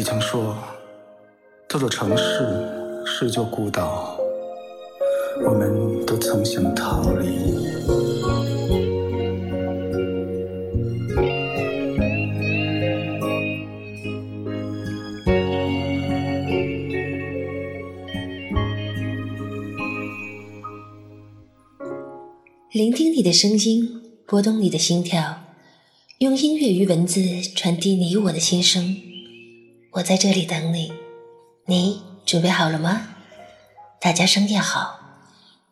你曾说，这座城市是座孤岛，我们都曾想逃离。聆听你的声音，拨动你的心跳，用音乐与文字传递你我的心声。我在这里等你，你准备好了吗？大家深夜好，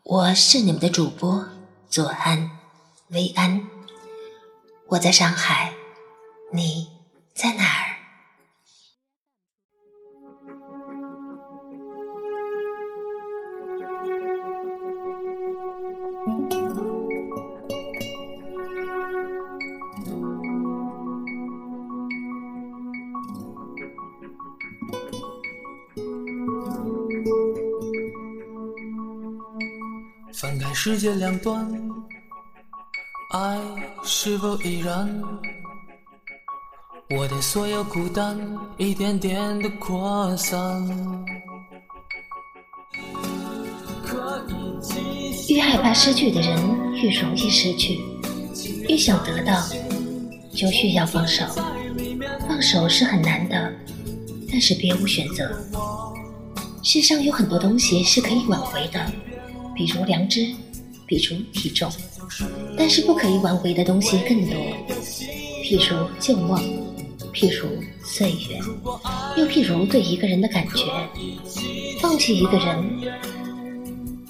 我是你们的主播左安，薇安。我在上海，你在哪儿？翻开世界两端，爱是否依然？我的所有孤单一点点的扩散。越害怕失去的人，越容易失去；越想得到，就越要放手。放手是很难的，但是别无选择。世上有很多东西是可以挽回的。比如良知，比如体重，但是不可以挽回的东西更多。譬如旧梦，譬如岁月，又譬如对一个人的感觉。放弃一个人，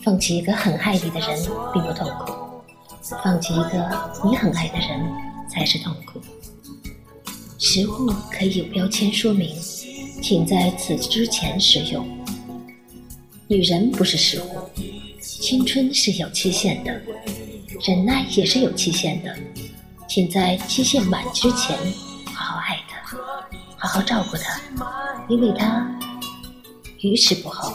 放弃一个很爱你的人，并不痛苦；放弃一个你很爱的人，才是痛苦。食物可以有标签说明，请在此之前食用。女人不是食物。青春是有期限的，忍耐也是有期限的，请在期限满之前好好爱他，好好照顾他，因为他于事不候。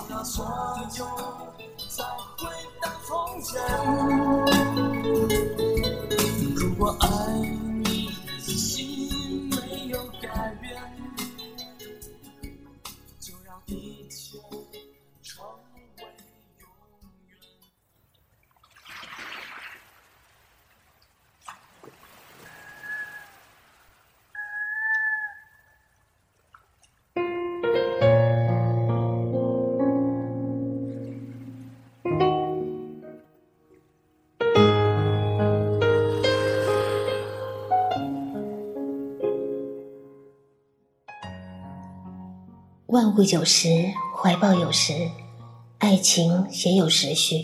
万物有时，怀抱有时，爱情也有时序。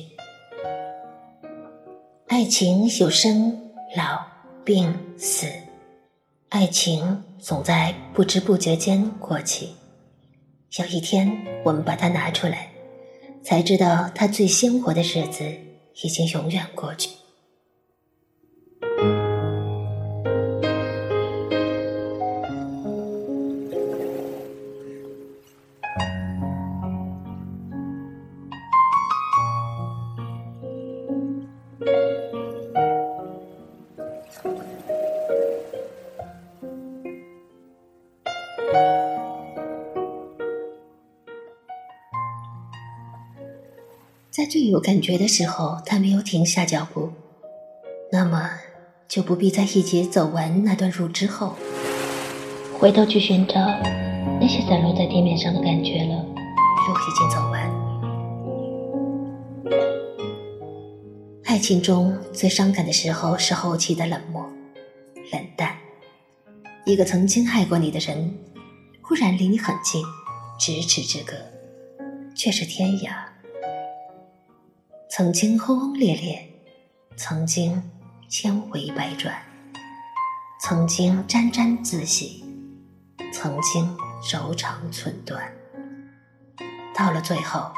爱情有生老病死，爱情总在不知不觉间过去。有一天，我们把它拿出来，才知道它最鲜活的日子已经永远过去。在最有感觉的时候，他没有停下脚步，那么就不必在一起走完那段路之后，回头去寻找那些散落在地面上的感觉了。路已经走完。爱情中最伤感的时候是后期的冷漠、冷淡。一个曾经爱过你的人，忽然离你很近，咫尺之隔，却是天涯。曾经轰轰烈烈，曾经千回百转，曾经沾沾自喜，曾经柔肠寸断。到了最后，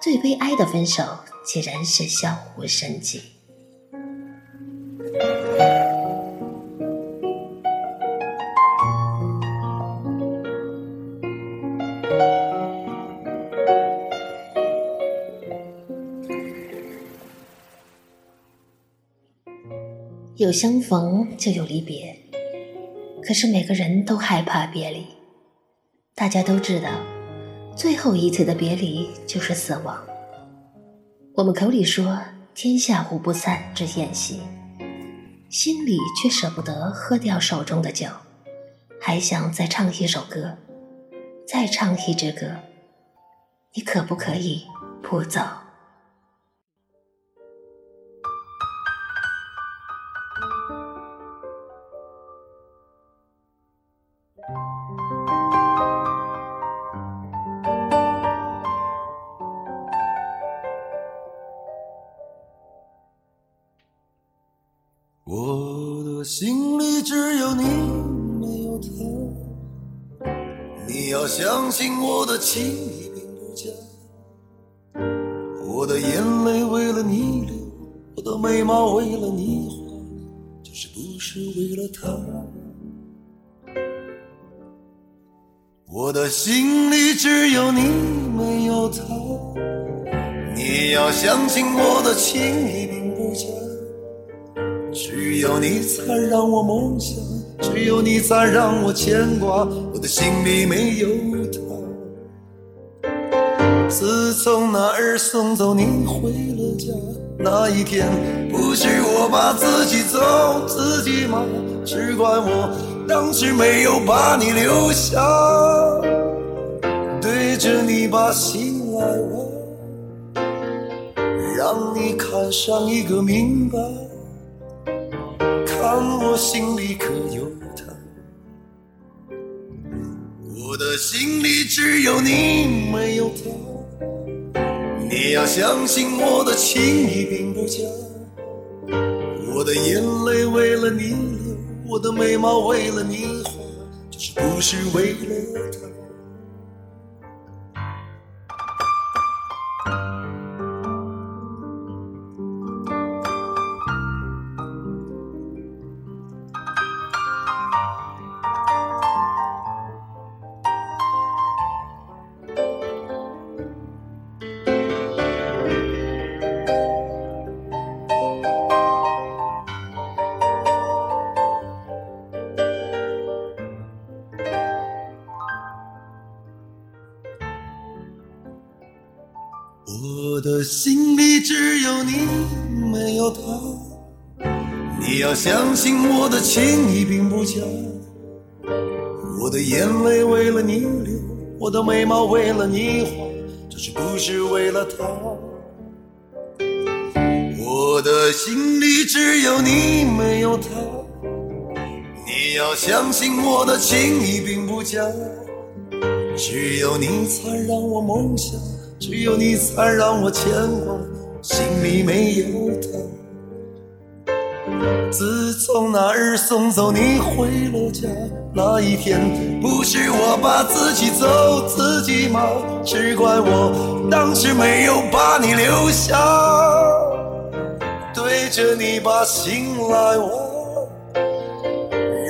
最悲哀的分手，竟然是相互生气。有相逢就有离别，可是每个人都害怕别离。大家都知道，最后一次的别离就是死亡。我们口里说“天下无不散之宴席”，心里却舍不得喝掉手中的酒，还想再唱一首歌，再唱一支歌。你可不可以不走？心里只有你，没有他。你要相信我的情意并不假。我的眼泪为了你流，我的眉毛为了你画，就是不是为了他。我的心里只有你，没有他。你要相信我的情意并不假。只有你才让我梦想，只有你才让我牵挂，我的心里没有他。自从那儿送走你回了家那一天，不是我把自己走自己骂，只怪我当时没有把你留下，对着你把心来挖，让你看上一个明白。但我心里可有他，我的心里只有你，没有他。你要相信我的情意并不假，我的眼泪为了你流，我的眉毛为了你画，就是不是为了他。我的心里只有你，没有他。你要相信我的情意并不假。我的眼泪为了你流，我的眉毛为了你画，这是不是为了他？我的心里只有你，没有他。你要相信我的情意并不假。只有你才让我梦想。只有你才让我牵挂，心里没有他。自从那日送走你回了家那一天，不是我把自己走自己骂，只怪我当时没有把你留下，对着你把心来挖，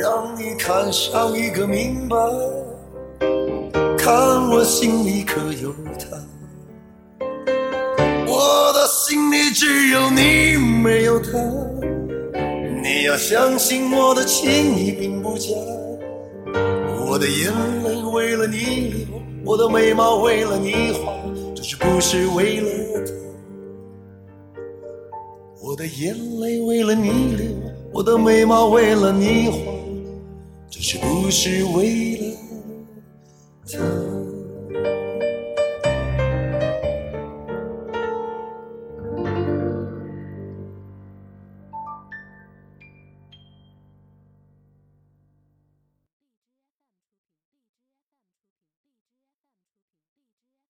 让你看上一个明白，看我心里可有他。心里只有你，没有他。你要相信我的情意并不假。我的眼泪为了你流，我的眉毛为了你画，这是不是为了他？我的眼泪为了你流，我的眉毛为了你画，这是不是为了他？